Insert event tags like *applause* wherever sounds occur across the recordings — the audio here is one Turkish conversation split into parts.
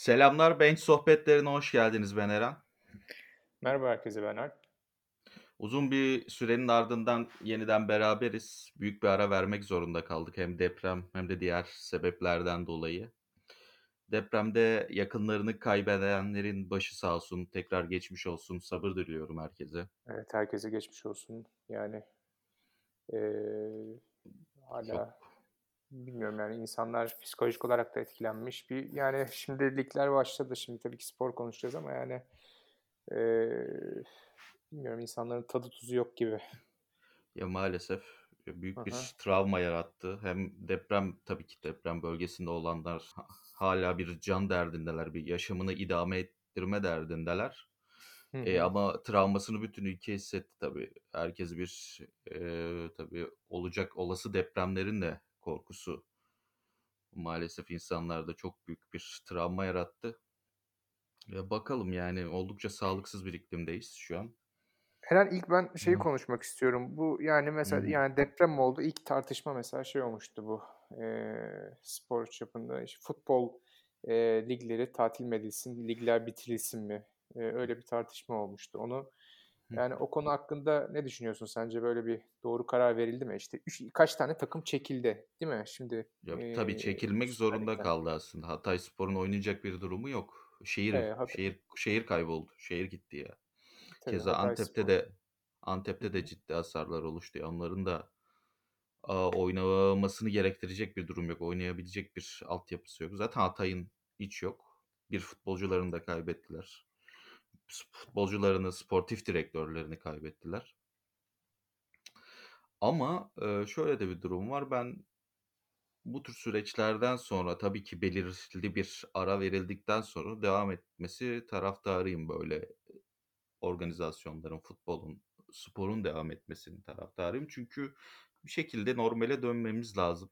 Selamlar, Bench Sohbetlerine hoş geldiniz. Ben Eren. Merhaba herkese, ben Alp. Uzun bir sürenin ardından yeniden beraberiz. Büyük bir ara vermek zorunda kaldık hem deprem hem de diğer sebeplerden dolayı. Depremde yakınlarını kaybedenlerin başı sağ olsun, tekrar geçmiş olsun, sabır diliyorum herkese. Evet, herkese geçmiş olsun. Yani eee hala bilmiyorum yani insanlar psikolojik olarak da etkilenmiş. Bir yani şimdi ligler başladı. Şimdi tabii ki spor konuşacağız ama yani eee, bilmiyorum insanların tadı tuzu yok gibi. ya maalesef e, büyük Aha. bir travma yarattı. Hem deprem tabii ki deprem bölgesinde olanlar ha- hala bir can derdindeler, bir yaşamını idame ettirme derdindeler. Hı E, ama travmasını bütün ülke hissetti tabii. Herkes bir e, tabii olacak olası depremlerin de korkusu maalesef insanlarda çok büyük bir travma yarattı. Ya bakalım yani oldukça sağlıksız bir iklimdeyiz şu an. Eren ilk ben şeyi Hı konuşmak istiyorum. Bu yani mesela hı. yani deprem oldu. İlk tartışma mesela şey olmuştu bu. eee, spor çapında işte futbol eee, ligleri tatil mi edilsin, ligler bitirilsin mi? Eee, öyle bir tartışma olmuştu. Onu. Yani o konu hakkında ne düşünüyorsun? Sence böyle bir doğru karar verildi mi? İşte üç, kaç tane takım çekildi, değil mi? Şimdi Ya tabii eee çekilmek zorunda kaldı aslında. Hatayspor'un oynayacak bir durumu yok. Şehir Evet, şehir şehir kayboldu. Şehir gitti ya. tabii Keza Antep'te Hatayspor. de Antep'te de ciddi hasarlar oluştu. Onların da Aaa, oynamasını gerektirecek bir durum yok. Oynayabilecek bir altyapısı yok. Zaten Hatay'ın hiç yok. Bir futbolcularını da kaybettiler. Futbolcularını, sportif direktörlerini kaybettiler. Ama, şöyle de bir durum var. Ben bu tür süreçlerden sonra tabii ki belirli bir ara verildikten sonra devam etmesi taraftarıyım böyle organizasyonların, futbolun, sporun devam etmesinin taraftarıyım. Çünkü bir şekilde normale dönmemiz lazım.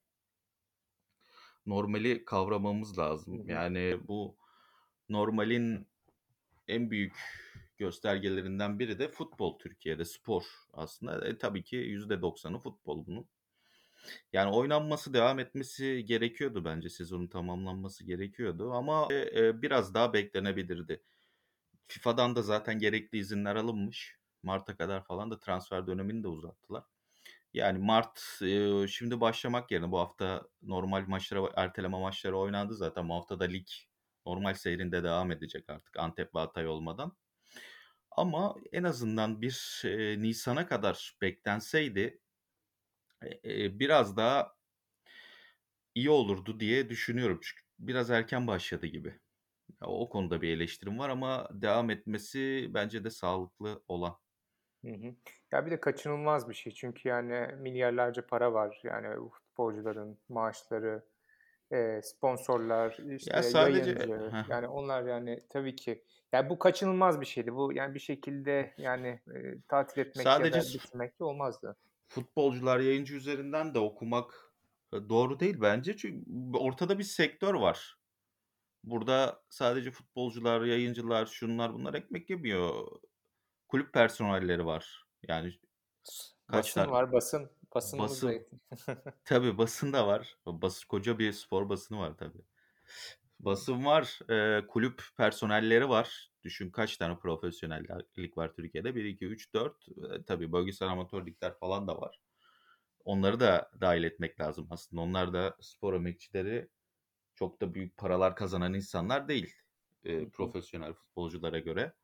normali kavramamız lazım. Yani bu normalin en büyük göstergelerinden biri de futbol Türkiye'de spor aslında. E, tabii ki %90'ı futbol bunun. Yani oynanması devam etmesi gerekiyordu bence sezonun tamamlanması gerekiyordu ama e, e, biraz daha beklenebilirdi. FIFA'dan da zaten gerekli izinler alınmış. Mart'a kadar falan da transfer dönemini de uzattılar. Yani Mart e, şimdi başlamak yerine bu hafta normal maçlara erteleme maçları oynandı zaten. Bu hafta da lig normal seyrinde devam edecek artık Antep ve Hatay olmadan. Ama en azından bir e, Nisan'a kadar beklenseydi e, e, biraz daha iyi olurdu diye düşünüyorum. Çünkü biraz erken başladı gibi. Ya, o konuda bir eleştirim var ama devam etmesi bence de sağlıklı olan. Hı hı. Ya, bir de kaçınılmaz bir şey çünkü, yani, milyarlarca para var. Yani, futbolcuların maaşları, eee, sponsorlar, işte, Ya sadece yayıncı, Heh. yani, onlar, yani, tabii ki Ya, bu kaçınılmaz bir şeydi. Bu, yani, bir şekilde, yani, eee, tatil etmek ya sadece da bitirmek de olmazdı. Futbolcular yayıncı üzerinden de okumak, eee, doğru değil bence. Çünkü ortada bir sektör var. Burada sadece futbolcular, yayıncılar, şunlar bunlar ekmek yemiyor. Kulüp personelleri var. Yani kaç Basın tane var, basın. Basınımız da basın *laughs* tabii basın da var. Bas koca bir spor basını var tabii. Basın var, eee, kulüp personelleri var. Düşün kaç tane profesyonel lig var Türkiye'de? 1, 2, 3, 4. Eee, tabii bölgesel amatör ligler falan da var. Onları da dahil etmek lazım aslında. Onlar da spor emekçileri çok da büyük paralar kazanan insanlar değil, hı. profesyonel futbolculara göre.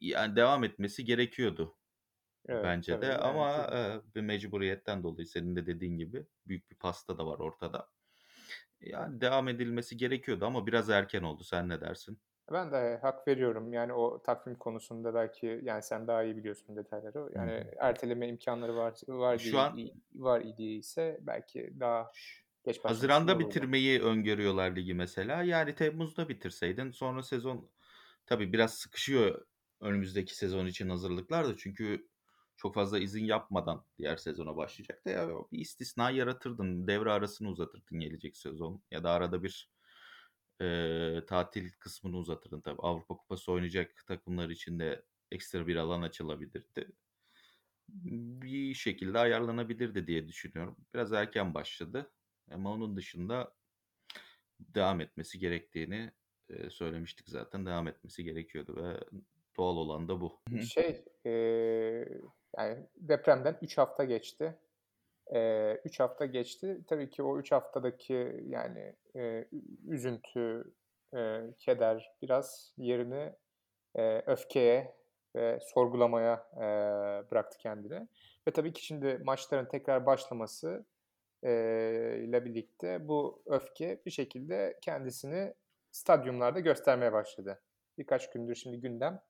yani devam etmesi gerekiyordu Evet, bence tabii, de yani, ama, eee, bir mecburiyetten dolayı senin de dediğin gibi büyük bir pasta da var ortada. Yani devam edilmesi gerekiyordu ama biraz erken oldu. Sen ne dersin? Ben de hak veriyorum. Yani o takvim konusunda belki, yani, sen daha iyi biliyorsun detayları. Yani erteleme imkânları var var Şu değil an var idiyse belki daha geç haziranda bitirmeyi öngörüyorlar ligi mesela. Yani temmuzda bitirseydin sonra sezon tabii biraz sıkışıyor önümüzdeki sezon için hazırlıklar da çünkü çok fazla izin yapmadan diğer sezona başlayacaktı ya bir istisna yaratırdın. Devre arasını uzatırdın gelecek sezon ya da arada bir eee, tatil kısmını uzatırdın tabii. Avrupa Kupası oynayacak takımlar için de ekstra bir alan açılabilirdi. Bir şekilde ayarlanabilirdi diye düşünüyorum. Biraz erken başladı ama onun dışında devam etmesi gerektiğini eee, söylemiştik zaten devam etmesi gerekiyordu ve doğal olan da bu. Şey, eee, yani depremden 3 hafta geçti. Eee, 3 hafta geçti. Tabii ki o 3 haftadaki yani, ü üzüntü, eee, keder biraz yerini, eee, öfkeye ve sorgulamaya, eee, bıraktı kendini ve tabii ki şimdi maçların tekrar başlaması eee, ile birlikte bu öfke bir şekilde kendisini stadyumlarda göstermeye başladı. Birkaç gündür şimdi gündem,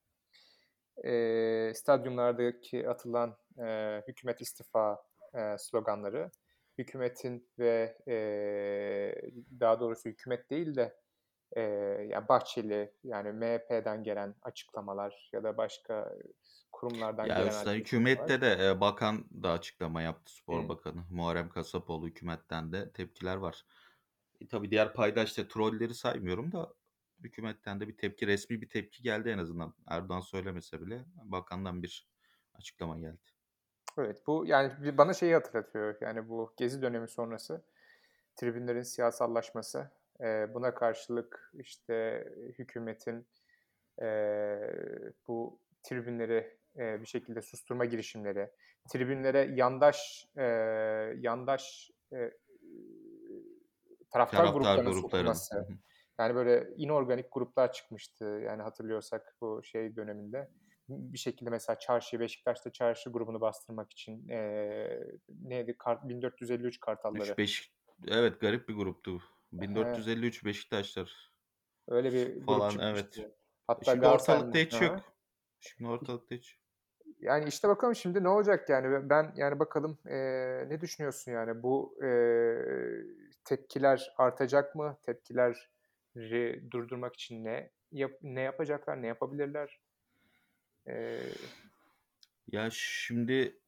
eee, stadyumlardaki atılan, eee, "Hükümet istifa!" eee, sloganları, hükümetin ve, eee, daha doğrusu hükümet değil de, eee, ya Bahçeli, yani MHP'den gelen açıklamalar ya da başka kurumlardan Ya, gelen açıklamalar. hükümette de, eee, bakan da açıklama yaptı, spor Hıı. bakanı Muharrem Kasapoğlu. Hükümetten de tepkiler var. E, tabii diğer paydaş işte trolleri saymıyorum da hükümetten de bir tepki, resmi bir tepki geldi en azından. Erdoğan söylemese bile bakandan bir açıklama geldi. Evet, bu yani bana şeyi hatırlatıyor, yani bu Gezi dönemi sonrası tribünlerin siyasallaşması, eee, buna karşılık, işte, hükümetin, eee, bu tribünleri, eee, bir şekilde susturma girişimleri, tribünlere yandaş, eee, yandaş, eee, taraftar Taraftar gruplarının sokulması. Yani böyle inorganik gruplar çıkmıştı, yani hatırlıyorsak bu şey döneminde. Bir şekilde mesela çarşıyı, Beşiktaş'ta çarşı grubunu bastırmak için, eee, neydi kart 1453 3 Kartalları. Beşik Evet, garip bir gruptu. He. 1453 Beşiktaşlar Öyle bir grup falan, evet. çıkmıştı. E, Hatta şimdi ortalıkta Galatasaray'ın Hı hiç yok. Şimdi ortalıkta hiç Yani, işte, bakalım şimdi ne olacak yani ben, yani, bakalım, eee, ne düşünüyorsun yani bu, eee, tepkiler artacak mı? Tepkileri durdurmak için ne yap ne yapacaklar, ne yapabilirler? Eee Ya, şimdi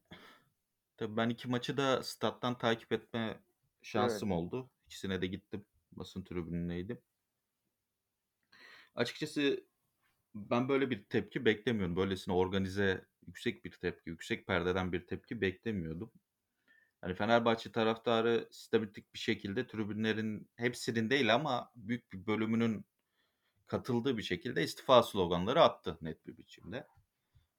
tabii ben 2 maçı da stat'tan takip etme Evet. şansım oldu. İkisine de gittim. Basın tribünündeydim. Açıkçası ben böyle bir tepki beklemiyordum. Böylesine organize, yüksek bir tepki, yüksek perdeden bir tepki beklemiyordum. Hani, Fenerbahçe taraftarı sistematik bir şekilde tribünlerin hepsinin değil ama büyük bir bölümünün katıldığı bir şekilde istifa sloganları attı net bir biçimde.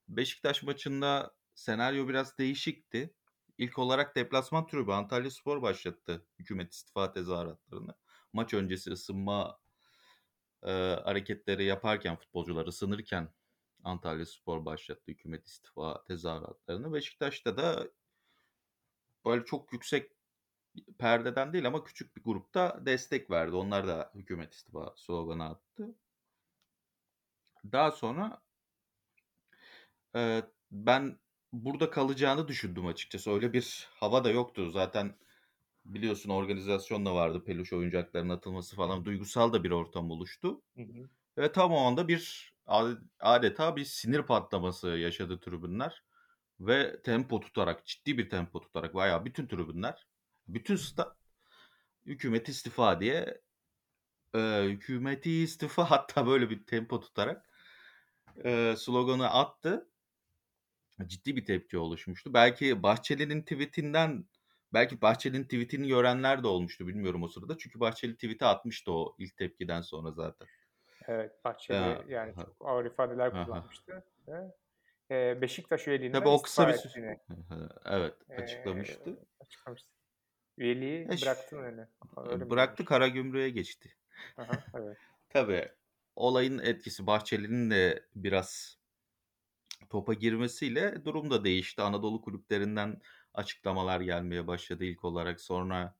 Beşiktaş maçında senaryo biraz değişikti. İlk olarak deplasman tribü Antalyaspor başlattı hükümet istifa tezahüratlarını. Maç öncesi ısınma, eee, hareketleri yaparken futbolcular ısınırken Antalyaspor başlattı hükümet istifa tezahüratlarını. Beşiktaş'ta da böyle çok yüksek perdeden değil ama küçük bir grupta destek verdi. Onlar da hükümet istifa sloganı attı. Daha sonra eee, ben burada kalacağını düşündüm açıkçası. Öyle bir hava da yoktu. Zaten biliyorsun organizasyon da vardı. Peluş oyuncakların atılması falan. Duygusal da bir ortam oluştu Hı hı. ve tam o anda bir ade adeta bir sinir patlaması yaşadı tribünler ve tempo tutarak, ciddi bir tempo tutarak bayağı bütün tribünler, bütün stat "Hükümet istifa!" diye, eee, "Hükümeti istifa!" *laughs* hatta böyle bir tempo tutarak, eee, sloganı attı. Ciddi bir tepki oluşmuştu. Belki Bahçeli'nin tweet'inden belki Bahçeli'nin tweet'ini görenler de olmuştu bilmiyorum o sırada. Çünkü Bahçeli tweet'i atmıştı o ilk tepkiden sonra zaten. Evet, Bahçeli yani hı. çok ağır ifadeler kullanmıştı ve, eee, Beşiktaş Tabii üyeliğinden o kısa bir sü ettiğini, Hı *laughs* hı. Evet, açıklamıştı. açıklamıştı. Üyeliği E, ş bıraktım öyle. Öyle bıraktı? Karagümrük'e geçti. Hı, evet. *laughs* Tabii, olayın etkisi Bahçeli'nin de biraz topa girmesiyle durum da değişti. Anadolu kulüplerinden açıklamalar gelmeye başladı ilk olarak. Sonra,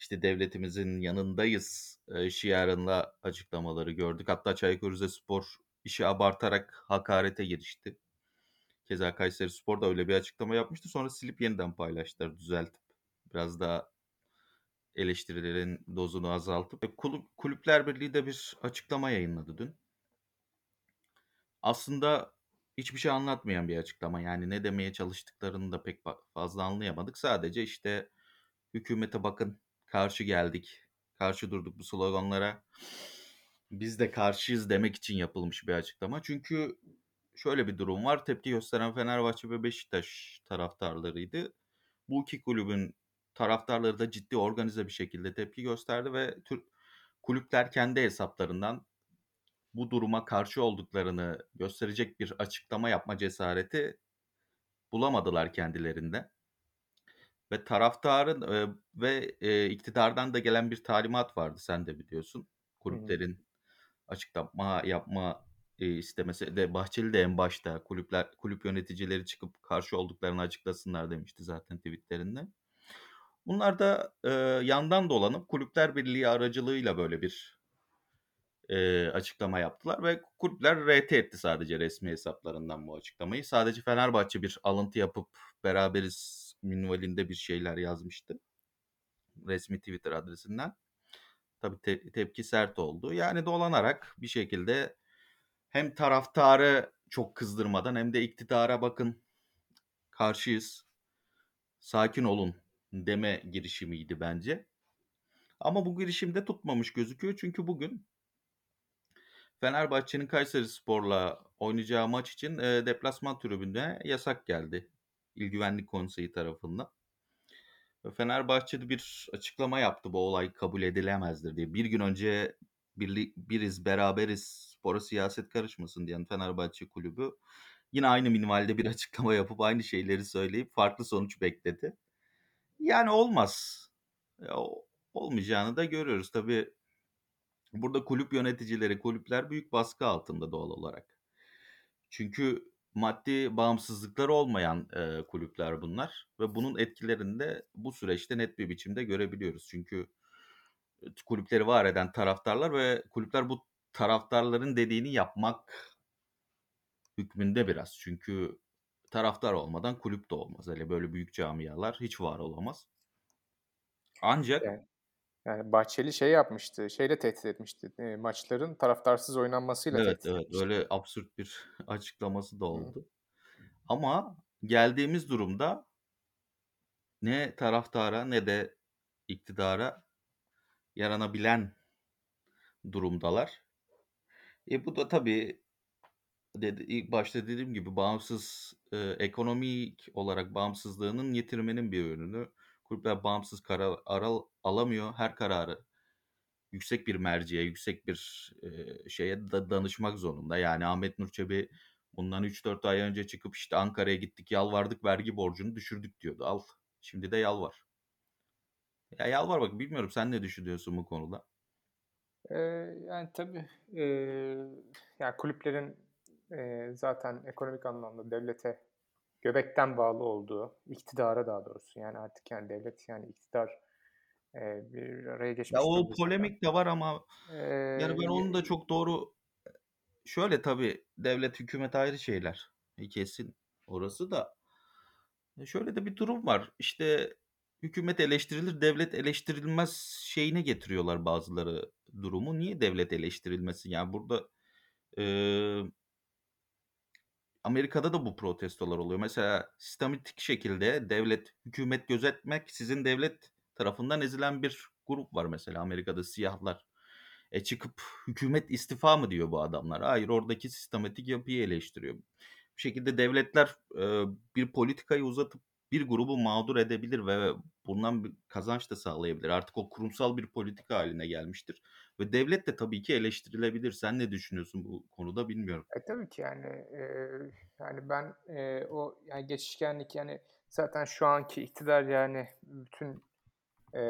işte, "Devletimizin yanındayız" eee, şiarında açıklamaları gördük. Hatta Çaykur Rizespor işi abartarak hakarete girişti. Keza Kayserispor da öyle bir açıklama yapmıştı. Sonra silip yeniden paylaştılar düzeltip. Biraz daha eleştirilerin dozunu azaltıp. E, kulüp Kulüpler Birliği de bir açıklama yayınladı dün. Aslında hiçbir şey anlatmayan bir açıklama. Yani ne demeye çalıştıklarını da pek fa fazla anlayamadık. Sadece, işte, "Hükümete bakın, karşı geldik, karşı durduk bu sloganlara. Biz de karşıyız." demek için yapılmış bir açıklama. Çünkü şöyle bir durum var. Tepki gösteren Fenerbahçe ve Beşiktaş taraftarlarıydı. Bu 2 kulübün taraftarları da ciddi, organize bir şekilde tepki gösterdi ve Türk kulüpler kendi hesaplarından bu duruma karşı olduklarını gösterecek bir açıklama yapma cesareti bulamadılar kendilerinde. Ve taraftarın, eee, ve, eee, iktidardan da gelen bir talimat vardı, sen de biliyorsun. Kulüplerin açıklama yapma, eee, istemesi de Bahçeli de en başta kulüpler kulüp yöneticileri çıkıp karşı olduklarını açıklasınlar demişti zaten tweet'lerinde. Bunlar da, eee, yandan dolanıp Kulüpler Birliği aracılığıyla böyle bir, eee, açıklama yaptılar ve kulüpler RT etti sadece resmi hesaplarından bu açıklamayı. Sadece Fenerbahçe bir alıntı yapıp beraberiz minvalinde bir şeyler yazmıştı. Resmi Twitter adresinden. Tabii te- tepki sert oldu. Yani dolanarak bir şekilde hem taraftarı çok kızdırmadan hem de iktidara bakın karşıyız. Sakin olun deme girişimiydi bence. Ama bu girişimde tutmamış gözüküyor. Çünkü bugün Fenerbahçe'nin Kayserispor'la oynayacağı maç için e, deplasman tribünde yasak geldi. İl Güvenlik Konseyi tarafından. Fenerbahçe'de bir açıklama yaptı bu olay kabul edilemezdir diye. Bir gün önce birli, biriz beraberiz spora siyaset karışmasın diyen Fenerbahçe kulübü yine aynı minvalde bir *laughs* açıklama yapıp aynı şeyleri söyleyip farklı sonuç bekledi. Yani olmaz. Ya, olmayacağını da görüyoruz. Tabii burada kulüp yöneticileri, kulüpler büyük baskı altında doğal olarak. Çünkü maddi bağımsızlıkları olmayan e, kulüpler bunlar ve bunun etkilerini de bu süreçte net bir biçimde görebiliyoruz. Çünkü kulüpleri var eden taraftarlar ve kulüpler bu taraftarların dediğini yapmak hükmünde biraz. Çünkü taraftar olmadan kulüp de olmaz. Hele böyle büyük camialar hiç var olamaz. Ancak Yani, yani Bahçeli şey yapmıştı, şeyle tehdit etmişti. E, maçların taraftarsız oynanmasıyla evet tehdit evet etmişti. öyle absürt bir *laughs* açıklaması da Hı. oldu. Ama geldiğimiz durumda ne taraftara ne de iktidara yaranabilen durumdalar. E bu da tabii dedi, ilk başta dediğim gibi bağımsız e, ekonomik olarak bağımsızlığının yitirmenin bir ürünü. Kulüpler bağımsız karar aral, alamıyor. Her kararı yüksek bir merciye, yüksek bir e, şeye da danışmak zorunda. Yani Ahmet Nur Çebi bundan 3-4 ay önce çıkıp işte Ankara'ya gittik yalvardık vergi borcunu düşürdük diyordu. Al şimdi de yalvar. Ya yalvar bak bilmiyorum sen ne düşünüyorsun bu konuda? Ee, yani tabii e, yani kulüplerin e, zaten ekonomik anlamda devlete göbekten bağlı olduğu, iktidara daha doğrusu yani artık yani devlet yani iktidar e, bir araya Ya geçmiş o durumda zaten. polemik de var ama Ee, yani ben onu da çok doğru şöyle tabii devlet hükümet ayrı şeyler. E, kesin orası da. E, şöyle de bir durum var. İşte hükümet eleştirilir, devlet eleştirilmez şeyine getiriyorlar bazıları durumu. Niye devlet eleştirilmesin? Yani burada e, Amerika'da da bu protestolar oluyor. Mesela sistematik şekilde devlet, hükümet gözetmek sizin devlet tarafından ezilen bir grup var mesela Amerika'da siyahlar. E çıkıp hükümet istifa mı diyor bu adamlar? Hayır oradaki sistematik yapıyı eleştiriyor. Bu şekilde devletler e, bir politikayı uzatıp bir grubu mağdur edebilir ve bundan bir kazanç da sağlayabilir. Artık o kurumsal bir politika haline gelmiştir. Ve devlet de tabii ki eleştirilebilir. Sen ne düşünüyorsun bu konuda bilmiyorum. E, tabii ki yani e, yani ben e, o yani geçişkenlik yani zaten şu anki iktidar yani bütün e,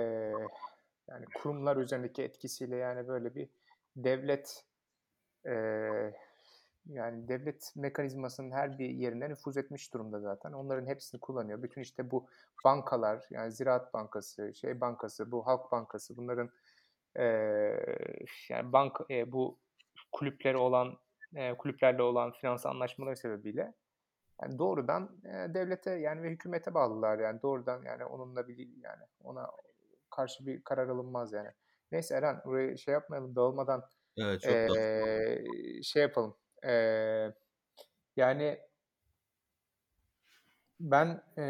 yani kurumlar üzerindeki etkisiyle yani böyle bir devlet e, yani devlet mekanizmasının her bir yerine nüfuz etmiş durumda zaten. Onların hepsini kullanıyor. Bütün işte bu bankalar yani Ziraat Bankası, şey bankası, bu Halk Bankası bunların e, yani bank e, bu kulüpleri olan e, kulüplerle olan finans anlaşmaları sebebiyle yani doğrudan e, devlete yani ve hükümete bağlılar yani doğrudan yani onunla bir yani ona karşı bir karar alınmaz yani. Neyse Eren burayı şey yapmayalım dağılmadan Evet çok e, da şey yapalım. E, yani ben e,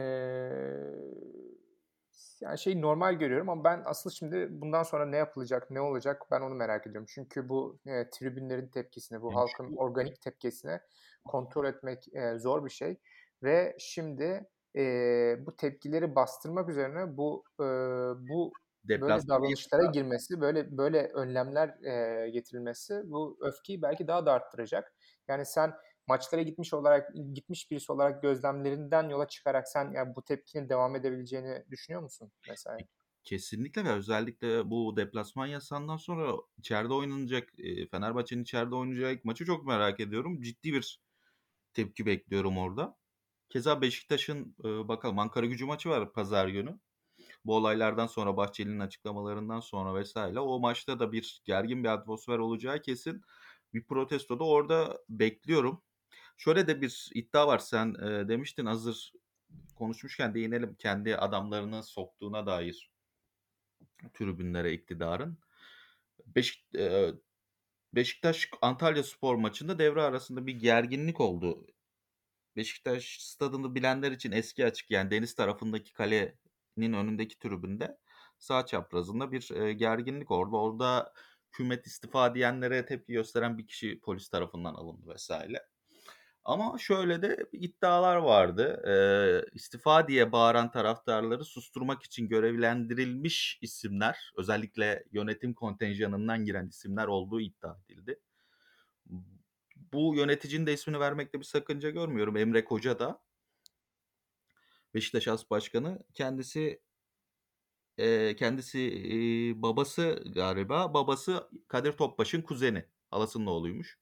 yani şeyi normal görüyorum ama ben asıl şimdi bundan sonra ne yapılacak, ne olacak ben onu merak ediyorum. Çünkü bu e, tribünlerin tepkisini, bu halkın organik tepkisini kontrol etmek e, zor bir şey. Ve şimdi e, bu tepkileri bastırmak üzerine bu e, bu böyle davranışlara girmesi, böyle böyle önlemler, eee, getirilmesi bu öfkeyi belki daha da arttıracak. Yani sen maçlara gitmiş olarak gitmiş birisi olarak gözlemlerinden yola çıkarak sen, ya, bu tepkinin devam edebileceğini düşünüyor musun mesela? Kesinlikle ve özellikle bu deplasman yasağından sonra içeride oynanacak, eee, Fenerbahçe'nin içeride oynayacağı ilk maçı çok merak ediyorum. Ciddi bir tepki bekliyorum orada. Keza Beşiktaş'ın, ııı, bakalım Ankaragücü maçı var pazar günü. Bu olaylardan sonra, Bahçeli'nin açıklamalarından sonra vs. o maçta da bir gergin bir atmosfer olacağı kesin. Bir protesto da orada bekliyorum. Şöyle de bir iddia var. Sen, eee, demiştin hazır konuşmuşken değinelim. Kendi adamlarını soktuğuna dair tribünlere iktidarın. Beşik eee, Beşiktaş Antalyaspor maçında devre arasında bir gerginlik oldu. Beşiktaş stadını bilenler için eski açık yani deniz tarafındaki kalenin önündeki tribünde sağ çaprazında bir, eee, gerginlik oldu. Orada hükümet istifa diyenlere tepki gösteren bir kişi polis tarafından alındı vs. Ama şöyle de iddialar vardı. Eee, istifa diye bağıran taraftarları susturmak için görevlendirilmiş isimler, özellikle yönetim kontenjanından giren isimler olduğu iddia edildi. Bu yöneticinin de ismini vermekte bir sakınca görmüyorum. Emre Kocadağ. Beşiktaş As Başkanı. Kendisi eee, kendisi, iii, babası galiba, babası Kadir Topbaş'ın kuzeni. Halasının oğluymuş.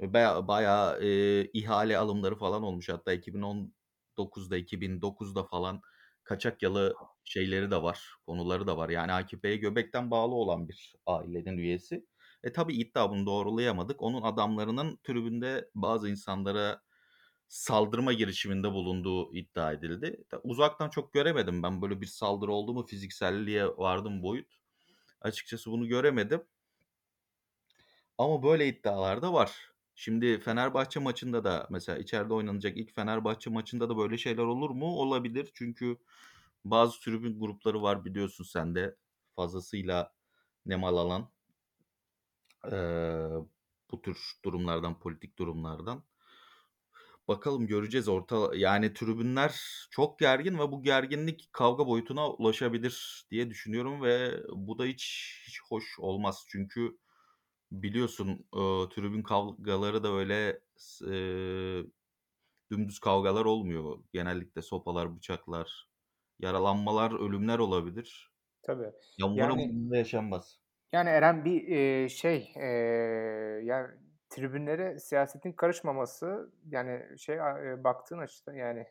Eee, baya bayağı, eee, ihale alımları falan olmuş. Hatta 2019'da, 2009'da falan kaçak yalı şeyleri de var, konuları da var. Yani AKP'ye göbekten bağlı olan bir ailenin üyesi. E, tabii iddia bunu doğrulayamadık. Onun adamlarının tribünde bazı insanlara saldırma girişiminde bulunduğu iddia edildi. Ta uzaktan çok göremedim ben. Böyle bir saldırı oldu mu fizikselliğe vardı mı boyut? Açıkçası bunu göremedim. Ama böyle iddialar da var. Şimdi Fenerbahçe maçında da mesela içeride oynanacak ilk Fenerbahçe maçında da böyle şeyler olur mu? Olabilir. Çünkü bazı tribün grupları var biliyorsun sen de fazlasıyla nemalanılan. Eee, bu tür durumlardan, politik durumlardan. Bakalım göreceğiz. Orta yani tribünler çok gergin ve bu gerginlik kavga boyutuna ulaşabilir diye düşünüyorum ve bu da hiç hiç hoş olmaz. Çünkü biliyorsun, ııı, tribün kavgaları da öyle eee, dümdüz kavgalar olmuyor. Genellikle sopalar, bıçaklar, yaralanmalar, ölümler olabilir. Tabii. Ya umarım Yani yaşanmaz. Yani Eren bir, eee, şey, eee, yani tribünlere siyasetin karışmaması, yani şey, eee, baktığın açıdan yani,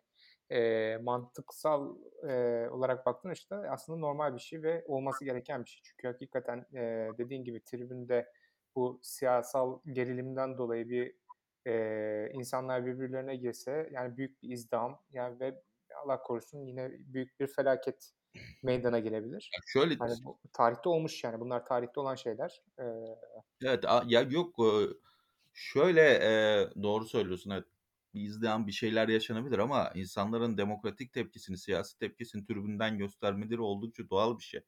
eee, mantıksal, eee, olarak baktığın açıdan aslında normal bir şey ve olması gereken bir şey. Çünkü hakikaten, eee, dediğin gibi tribünde bu siyasal gerilimden dolayı bir, eee, insanlar birbirlerine girse yani büyük bir izdiham yani ve Allah korusun yine büyük bir felaket meydana gelebilir. Ya şöyle Hani bu tarihte olmuş yani bunlar tarihte olan şeyler. Eee Evet, ya yok, şöyle, eee, doğru söylüyorsun, evet. Bir izdiham, bir şeyler yaşanabilir ama insanların demokratik tepkisini, siyasi tepkisini tribünden göstermeleri oldukça doğal bir şey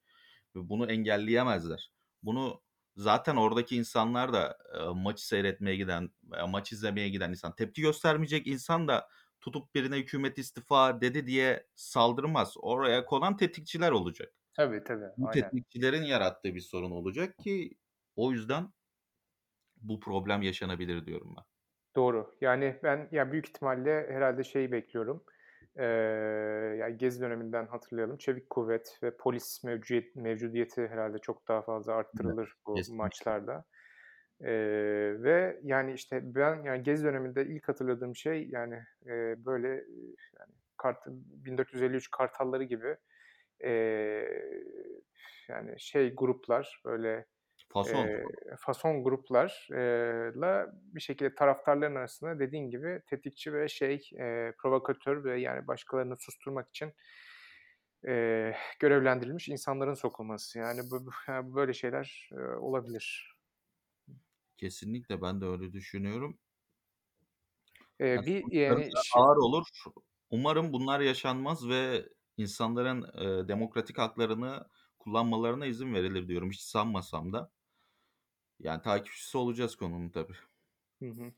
ve bunu engelleyemezler. Bunu zaten oradaki insanlar da, eee, maçı seyretmeye giden veya maç izlemeye giden insan, tepki göstermeyecek insan da tutup birine hükümet istifa dedi diye saldırmaz. Oraya konan tetikçiler olacak. Tabii, tabii. Bu Aynen. tetikçilerin yarattığı bir sorun olacak ki o yüzden bu problem yaşanabilir diyorum ben. Doğru. Yani ben ya büyük ihtimalle herhâlde şeyi bekliyorum. Eee, ya Gezi döneminden hatırlayalım. Çevik kuvvet ve polis mevcuyet mevcudiyeti herhâlde çok daha fazla Evet, arttırılır bu kesinlikle. maçlarda. Eee, ve yani, işte, ben yani Gezi döneminde ilk hatırladığım şey yani, eee, böyle, yani kart 1453 Kartalları gibi, eee, yani şey gruplar, böyle, Fason. eee, fason gruplar eee, la bir şekilde taraftarların arasında dediğin gibi tetikçi ve şey, eee, provokatör ve yani başkalarını susturmak için, eee, görevlendirilmiş insanların sokulması. Yani bu bu böyle şeyler, eee, olabilir. Kesinlikle ben de öyle düşünüyorum. Ya Eee, bir yani ağır olur. Umarım bunlar yaşanmaz ve insanların, eee, demokratik haklarını kullanmalarına izin verilir diyorum hiç sanmasam da. Yani takipçisi olacağız konunun tabii. Hı hı.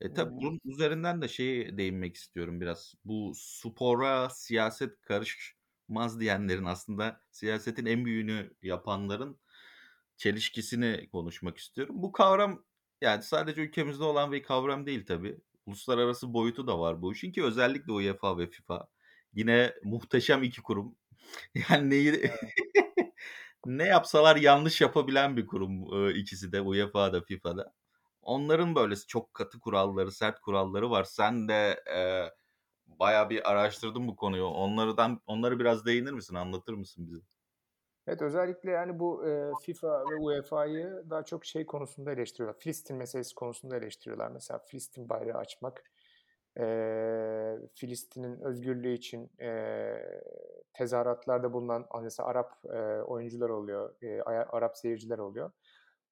E, tabii Eee bunun üzerinden de şeye değinmek istiyorum biraz. Bu spora siyaset karış yapmaz diyenlerin aslında siyasetin en büyüğünü yapanların çelişkisini konuşmak istiyorum. Bu kavram yani sadece ülkemizde olan bir kavram değil tabii. Uluslararası boyutu da var bu işin ki özellikle UEFA ve FIFA. Yine muhteşem iki kurum. *laughs* Yani neyi. Ne yapsalar yanlış yapabilen bir kurum e, ikisi de UEFA'da FIFA'da. Onların böyle çok katı kuralları, sert kuralları var. Sen de e, bayağı bir araştırdın bu konuyu. Onlardan onları biraz değinir misin? Anlatır mısın bize? Evet, özellikle yani bu, eee, FIFA ve UEFA'yı daha çok şey konusunda eleştiriyorlar. Filistin meselesi konusunda eleştiriyorlar. Mesela Filistin bayrağı açmak, eee, Filistin'in özgürlüğü için, eee, tezahüratlarda bulunan mesela Arap, eee, oyuncular oluyor, aya Arap seyirciler oluyor.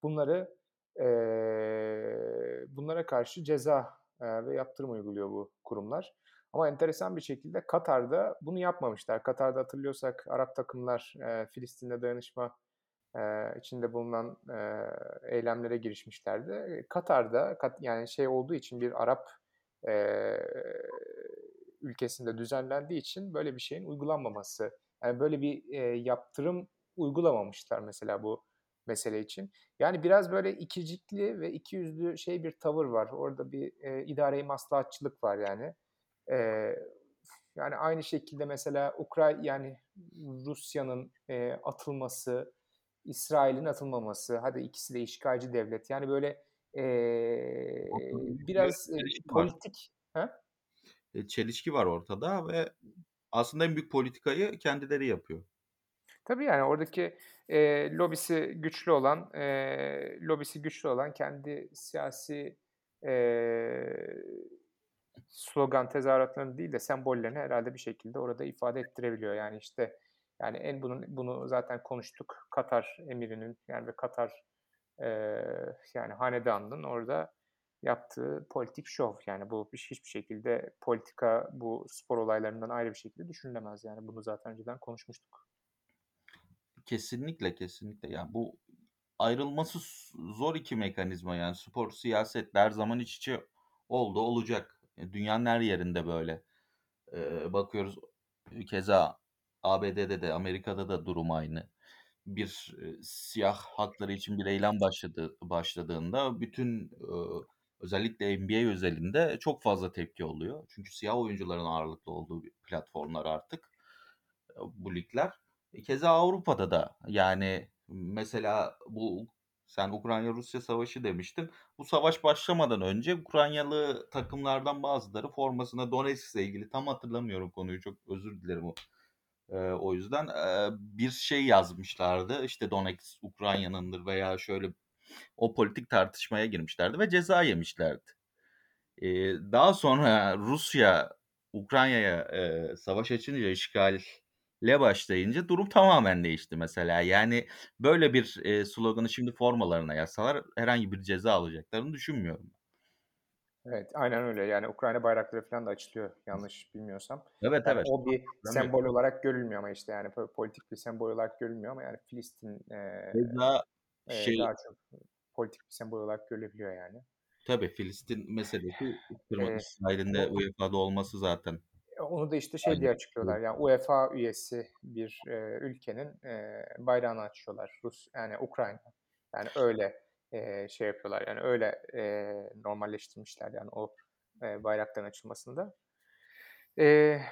Bunları, eee, bunlara karşı ceza, eee, ve yaptırım uyguluyor bu kurumlar. Ama enteresan bir şekilde Katar'da bunu yapmamışlar. Katar'da hatırlıyorsak Arap takımlar, eee, Filistin'le dayanışma, eee, içinde bulunan, eee, eylemlere girişmişlerdi. Katar'da kat yani şey olduğu için bir Arap, eee, ülkesinde düzenlendiği için böyle bir şeyin uygulanmaması, yani böyle bir, eee, yaptırım uygulamamışlar mesela bu mesele için. Yani biraz böyle ikircikli ve ikiyüzlü şey bir tavır var. Orada bir, eee, idare-i maslahatçılık var yani. Eee, yani aynı şekilde mesela Ukray yani Rusya'nın, eee, atılması, İsrail'in atılmaması, hadi ikisi de işgalci devlet. Yani böyle, bir biraz, var. politik He? E, çelişki var ortada ve aslında en büyük politikayı kendileri yapıyor. Tabii, yani oradaki, eee, lobisi güçlü olan, eee, lobisi güçlü olan kendi siyasi, eee, slogan tezahüratlarını değil de sembollerini herhâlde bir şekilde orada ifade ettirebiliyor. Yani, işte, yani en bunun bunu zaten konuştuk. Katar emirinin, yani, ve Katar, eee, yani, hanedanının orada yaptığı politik şov. Yani, bu hiçbir şekilde politika, bu spor olaylarından ayrı bir şekilde düşünülemez. Yani, bunu zaten önceden konuşmuştuk. Kesinlikle, kesinlikle. Ya, bu ayrılması zor iki mekanizma yani spor, siyaset her zaman iç içe oldu, olacak. E, dünyanın her yerinde böyle. Eee, bakıyoruz keza ABD'de de Amerika'da da durum aynı. Bir, eee, siyah hakları için bir eylem başladı başladığında bütün, ııı, özellikle NBA özelinde çok fazla tepki oluyor. Çünkü siyah oyuncuların ağırlıklı olduğu platformlar artık, eee, bu ligler. E, keza Avrupa'da da yani mesela bu sen Ukrayna-Rusya savaşı demiştin. Bu savaş başlamadan önce Ukraynalı takımlardan bazıları formasına Donetsk'le ilgili tam hatırlamıyorum konuyu çok özür dilerim o, eee, o yüzden, eee, bir şey yazmışlardı. İşte Donetsk Ukrayna'nındır veya şöyle o politik tartışmaya girmişlerdi ve ceza yemişlerdi. Eee, daha sonra Rusya Ukrayna'ya, eee, savaş açınca, işgale başlayınca durum tamamen değişti mesela. Yani böyle bir, eee, sloganı şimdi formalarına yazsalar herhangi bir ceza alacaklarını düşünmüyorum. Evet, aynen öyle. Yani Ukrayna bayrakları falan da açılıyor yanlış bilmiyorsam. Evet, Yani evet. o bir Hatırlamıyorum. sembol olarak görülmüyor ama işte yani po politik bir sembol olarak görülmüyor ama yani Filistin, eee, Keza eee, şey daha çok politik bir sembol olarak görülebiliyor yani. Tabii Filistin meselesi Kırma Eee, İsrail'in de o UEFA'da olması zaten E, onu da, işte, şey ayrı diye açıklıyorlar, yani UEFA üyesi bir, eee, ülkenin, eee, bayrağını açıyorlar. Rus yani Ukrayna. Yani öyle, eee, şey yapıyorlar, yani öyle, eee, normalleştirmişler yani o, eee, bayrakların açılmasını da. Eee,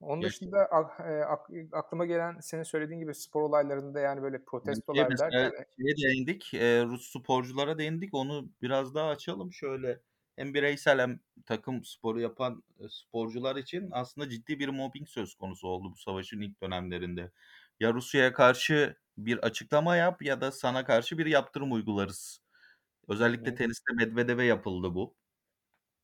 onun dışında eee, ak aklıma gelen senin söylediğin gibi spor olaylarında, yani, böyle Yani, protestolar mesela derken şeye değindik, eee, Rus sporculara değindik. Onu biraz daha açalım. Şöyle, hem bireysel hem takım sporu yapan, eee, sporcular için aslında ciddi bir mobbing söz konusu oldu bu savaşın ilk dönemlerinde. Ya Rusya'ya karşı bir açıklama yap ya da sana karşı bir yaptırım uygularız. Özellikle hı. teniste Medvedev'e yapıldı bu.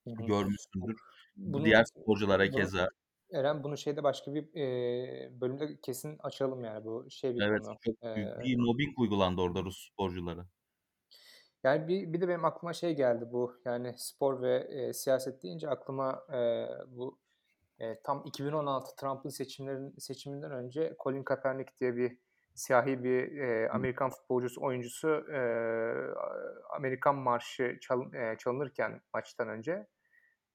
Hı. Görmüşsündür. Bu Bunu diğer sporculara bunu keza. Eren, bunu şeyde başka bir, eee, bölümde kesin açalım yani bu şey bir Evet, konu. çok büyük Eee bir mobbing uygulandı orada Rus sporculara. Yani, bir bir de benim aklıma şey geldi bu, yani, spor ve, eee, siyaset deyince aklıma, eee, bu, eee, tam 2016 Trump'ın seçimlerin seçiminden önce Colin Kaepernick diye bir siyahi bir, Hı. Amerikan futbolcusu, oyuncusu, eee, Amerikan marşı çal eee, çalınırken maçtan önce,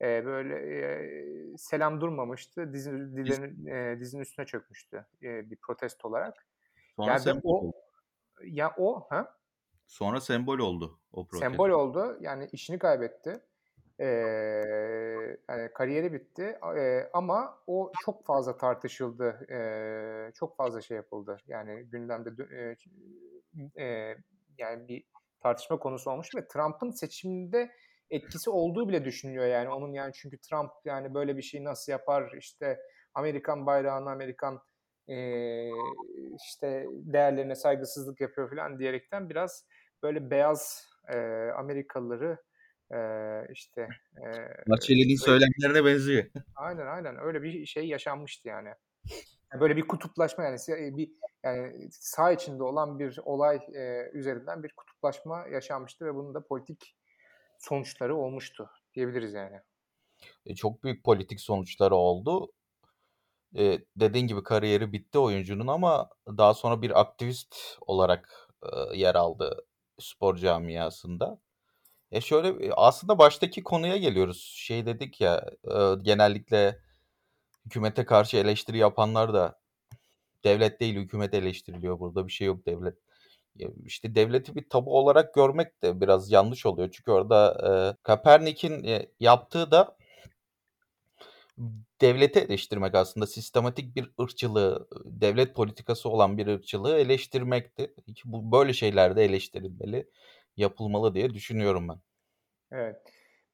Eee, böyle, eee, selam durmamıştı. Dizi Biz dizlerinin eee, dizinin üstüne çökmüştü, eee, bir protesto olarak. Sonra Yani, sembol o oldu. ya, o Ha? Sonra sembol oldu o Sembol protesto. oldu. Yani, işini kaybetti. Hani, kariyeri bitti, eee, ama o çok fazla tartışıldı. Eee, çok fazla şey yapıldı. Yani, gündemde ç eee, yani, bir tartışma konusu olmuştu ve Trump'ın seçimde etkisi olduğu bile düşünülüyor, yani, onun, yani, çünkü Trump, yani, böyle bir şeyi nasıl yapar, işte, Amerikan bayrağına, Amerikan, eee, işte, değerlerine saygısızlık yapıyor filan diyerekten biraz böyle beyaz, eee, Amerikalıları, eee, işte, eee, Bahçeli'nin söylemlerine benziyor. Aynen, aynen. Öyle bir şey yaşanmıştı yani. Ya, böyle bir kutuplaşma yani bir yani saha içinde olan bir olay, eee, üzerinden bir kutuplaşma yaşanmıştı ve bunun da politik sonuçları olmuştu diyebiliriz yani. E, çok büyük politik sonuçları oldu. Eee, dediğin gibi kariyeri bitti oyuncunun ama daha sonra bir aktivist olarak, ııı, yer aldı spor camiasında. E, şöyle, aslında baştaki konuya geliyoruz. Şey dedik ya, genellikle hükümete karşı eleştiri yapanlar da devlet değil hükümet eleştiriliyor burada, bir şey yok devlet. Ya, işte, devleti bir tabu olarak görmek de biraz yanlış oluyor. Çünkü orada, eee, yaptığı da devleti eleştirmek aslında. Sistematik bir ırkçılığı, devlet politikası olan bir ırkçılığı eleştirmekti. Ki bu böyle şeyler de eleştirilmeli, yapılmalı diye düşünüyorum ben. Evet.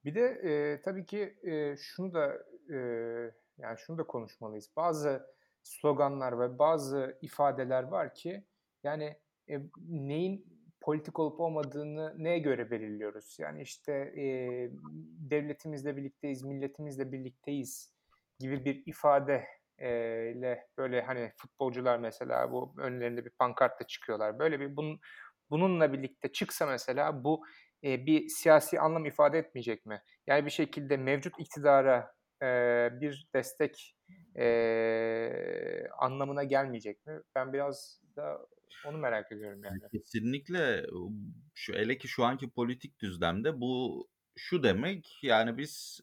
Bir de, eee, tabii ki, eee, şunu da, eee, yani, şunu da konuşmalıyız. Bazı sloganlar ve bazı ifadeler var ki, yani, eee, neyin politik olup olmadığını neye göre belirliyoruz? Yani, işte, eee, devletimizle birlikteyiz, milletimizle birlikteyiz gibi bir ifade ile, böyle, hani, futbolcular mesela bu önlerinde bir pankartla çıkıyorlar. Böyle bir bunun bununla birlikte çıksa mesela bu, eee, bir siyasi anlam ifade etmeyecek mi? Yani, bir şekilde mevcut iktidara, eee, bir destek, eee, anlamına gelmeyecek mi? Ben biraz da onu merak ediyorum yani. Kesinlikle, şu hele ki şu anki politik düzlemde bu şu demek, yani, biz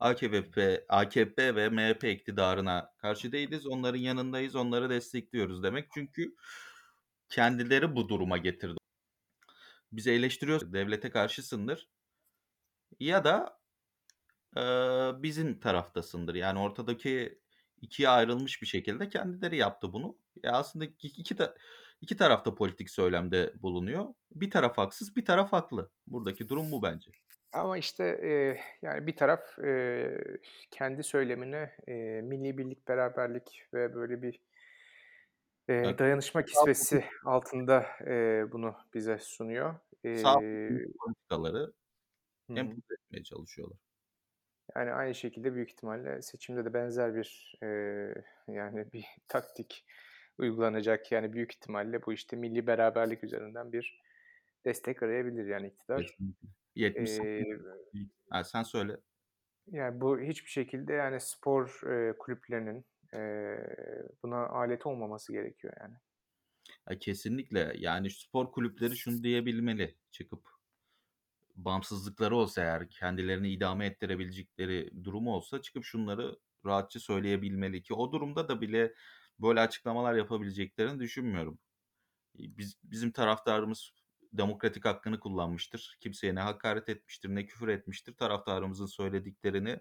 AKP AKP ve MHP iktidarına karşı değiliz, onların yanındayız, onları destekliyoruz demek. Çünkü kendileri bu duruma getirdi. Bizi eleştiriyorsa devlete karşısındır ya da, eee, bizim taraftasındır. Yani, ortadaki 2'ye ayrılmış bir şekilde kendileri yaptı bunu. E, aslında iki ta iki taraf da politik söylemde bulunuyor. Bir taraf haksız, bir taraf haklı. Buradaki durum bu bence. Ama, işte, eee, yani, bir taraf, eee, kendi söylemini, eee, millî birlik, beraberlik ve böyle bir eee, dayanışma kisvesi altında, eee, bunu bize sunuyor. Sağ Eee politikaları empoze etmeye çalışıyorlar. Yani, aynı şekilde büyük ihtimalle seçimde de benzer bir, eee, yani, bir *laughs* taktik uygulanacak. Yani, büyük ihtimalle bu, işte, millî beraberlik üzerinden bir destek arayabilir, yani, iktidar. Kesinlikle. 78 Eee *laughs* Ha, sen söyle. Yani, bu hiçbir şekilde, yani, spor, eee, kulüplerinin, eee, buna alet olmaması gerekiyor, yani. Ya, kesinlikle. Yani, spor kulüpleri şunu diyebilmeli çıkıp, bağımsızlıkları olsa eğer, kendilerini idame ettirebilecekleri durumu olsa çıkıp şunları rahatça söyleyebilmeli ki o durumda da bile böyle açıklamalar yapabileceklerini düşünmüyorum. İii, biz bizim taraftarımız demokratik hakkını kullanmıştır. Kimseye ne hakaret etmiştir ne küfür etmiştir. Taraftarımızın söylediklerini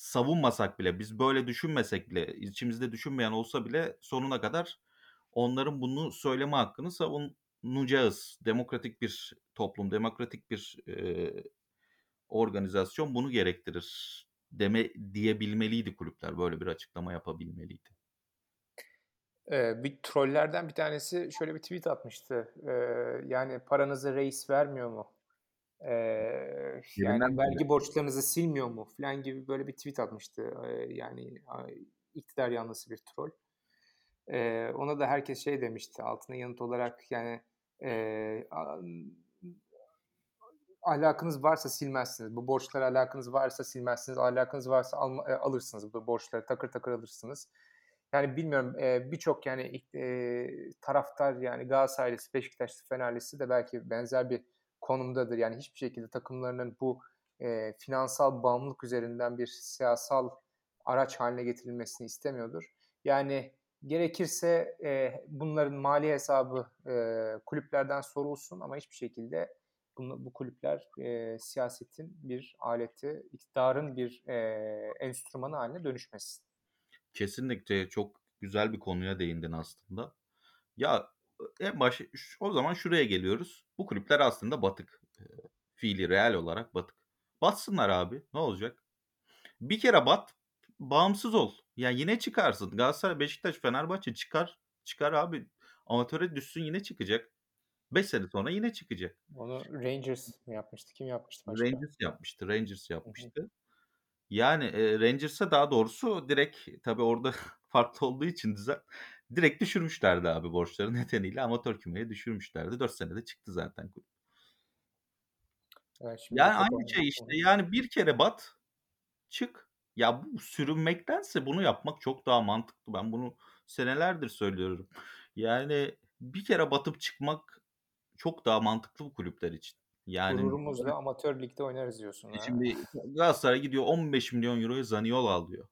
savunmasak bile, biz böyle düşünmesek bile, içimizde düşünmeyen olsa bile sonuna kadar onların bunu söyleme hakkını savunacağız. Demokratik bir toplum, demokratik bir, eee, organizasyon bunu gerektirir deme diyebilmeliydi kulüpler. Böyle bir açıklama yapabilmeliydi. Eee, bir trollerden bir tanesi şöyle bir tweet atmıştı. Eee, yani, "Paranızı reis vermiyor mu? Yerinden yani, mi vergi borçlarınızı silmiyor mu?" filan gibi böyle bir tweet atmıştı. Eee, yani, iktidar yanlısı bir troll. Eee, ona da herkes şey demişti altına yanıt olarak, yani, an "Ahlakınız varsa silmezsiniz. Bu borçlara ahlakınız varsa silmezsiniz. Ahlakınız varsa alma eee, alırsınız bu borçları, takır takır alırsınız." Yani, bilmiyorum, eee, birçok, yani, eee, taraftar, yani, Galatasaraylısı, Beşiktaşlısı, Fenerlisi de belki benzer bir konumdadır. Yani, hiçbir şekilde takımlarının bu, eee, finansal bağımlılık üzerinden bir siyasal araç hâline getirilmesini istemiyordur. Yani gerekirse, eee, bunların mali hesabı, eee, kulüplerden sorulsun ama hiçbir şekilde bunu bu kulüpler, eee, siyasetin bir aleti, iktidarın bir, eee, enstrümanı hâline dönüşmesin. Kesinlikle çok güzel bir konuya değindin aslında. Ya, en başta ş o zaman şuraya geliyoruz. Bu kulüpler aslında batık. Eee, fiili, reel olarak batık. Batsınlar abi, ne olacak? Bir kere bat, bağımsız ol. Ya, yine çıkarsın. Galatasaray, Beşiktaş, Fenerbahçe çıkar. Çıkar abi. Amatöre düşsün yine çıkacak. 5 sene sonra yine çıkacak. Onu Rangers mı yapmıştı? Kim yapmıştı başka? Rangers yapmıştı, Rangers yapmıştı. Yani, eee, Rangers'a daha doğrusu direkt tabii orada *laughs* farklı olduğu için düzen, direkt düşürmüşlerdi abi borçları nedeniyle amatör kümeye düşürmüşlerdi. 4 senede çıktı zaten kulüp. Yani çok aynı şey işte. Yani bir kere bat, çık. Ya, bu sürünmektense bunu yapmak çok daha mantıklı. Ben bunu senelerdir söylüyorum. Yani bir kere batıp çıkmak çok daha mantıklı bu kulüpler için. Yani Gururumuzla amatör ligde oynarız diyorsun E, şimdi Galatasaray gidiyor €15.000.000'ya Zaniolo alıyor.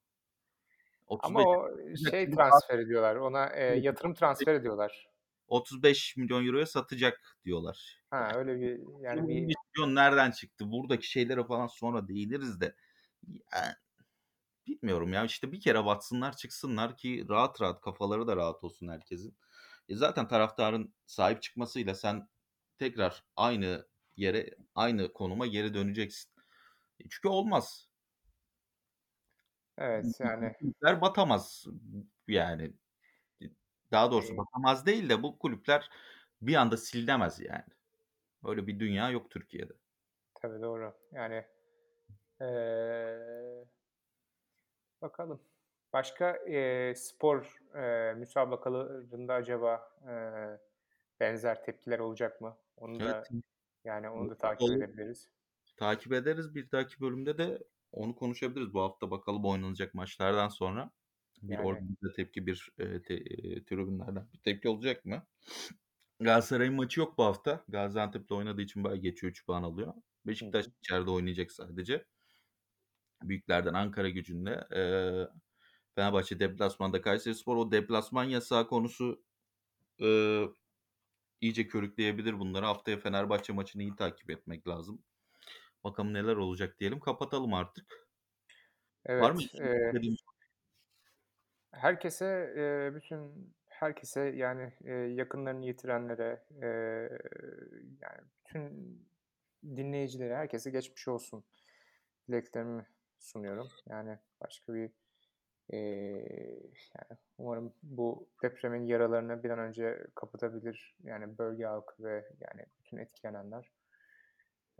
Ama 35 o şey transferi diyorlar, ona, eee, yatırım transferi diyorlar. €35.000.000'ya satacak diyorlar. Ha, Yani öyle bir yani bir €15.000.000 nereden çıktı? Buradaki şeylere falan sonra değiniriz de. Ya, bilmiyorum ya, işte bir kere batsınlar, çıksınlar ki rahat rahat, kafaları da rahat olsun herkesin. E, zaten taraftarın sahip çıkmasıyla sen tekrar aynı yere, aynı konuma geri döneceksin. E, çünkü olmaz. Evet, yani Kulüpler batamaz. Yani, daha doğrusu batamaz değil de bu kulüpler bir anda silinemez yani. Öyle bir dünya yok Türkiye'de. Tabii, doğru. Yani, eee, bakalım. Başka, eee, spor, eee, müsabakalarında acaba, eee, benzer tepkiler olacak mı? Onu Evet. da, yani onu da takip edebiliriz. takip ederiz. Bir dahaki bölümde de onu konuşabiliriz. Bu hafta bakalım oynanacak maçlardan sonra bir Yani organize tepki, bir, eee, te eee, tribünlerden bir tepki olacak mı? Galatasaray'ın maçı yok bu hafta. Gaziantep'le oynadığı için bay geçiyor, 3 puan alıyor. Beşiktaş hı. içeride oynayacak sadece. Büyüklerden Ankaragücü'nle, eee, Fenerbahçe deplasmanda Kayserispor. O deplasman yasağı konusu, ııı, iyice körükleyebilir bunları. Haftaya Fenerbahçe maçını iyi takip etmek lazım. Bakalım neler olacak diyelim. Kapatalım artık. Var mı Evet, eklemek eee istediğin? Herkese, eee, bütün herkese yani, eee, yakınlarını yitirenlere, eee, yani bütün dinleyicilere, herkese geçmiş olsun dileklerimi sunuyorum. Yani başka bir, eee, yani umarım bu depremin yaralarını bir an önce kapatabilir, yani bölge halkı ve yani bütün etkilenenler.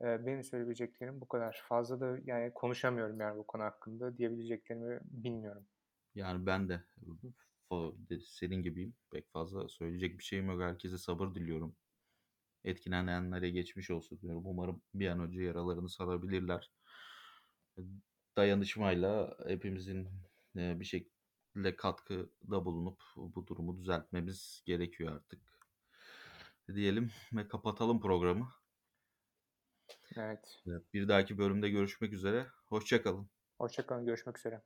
Benim söyleyebileceklerim bu kadar. Fazla da yani konuşamıyorum yani bu konu hakkında. Diyebileceklerimi bilmiyorum. Yani ben de senin gibiyim. Pek fazla söyleyecek bir şeyim yok. Herkese sabır diliyorum. Etkilenenlere geçmiş olsun diyorum. Umarım bir an önce yaralarını sarabilirler. Dayanışmayla hepimizin, eee, bir şekilde katkıda bulunup bu durumu düzeltmemiz gerekiyor artık. Diyelim ve kapatalım programı. Evet. Bir dahaki bölümde görüşmek üzere. Hoşça kalın. Hoşça kalın, görüşmek üzere.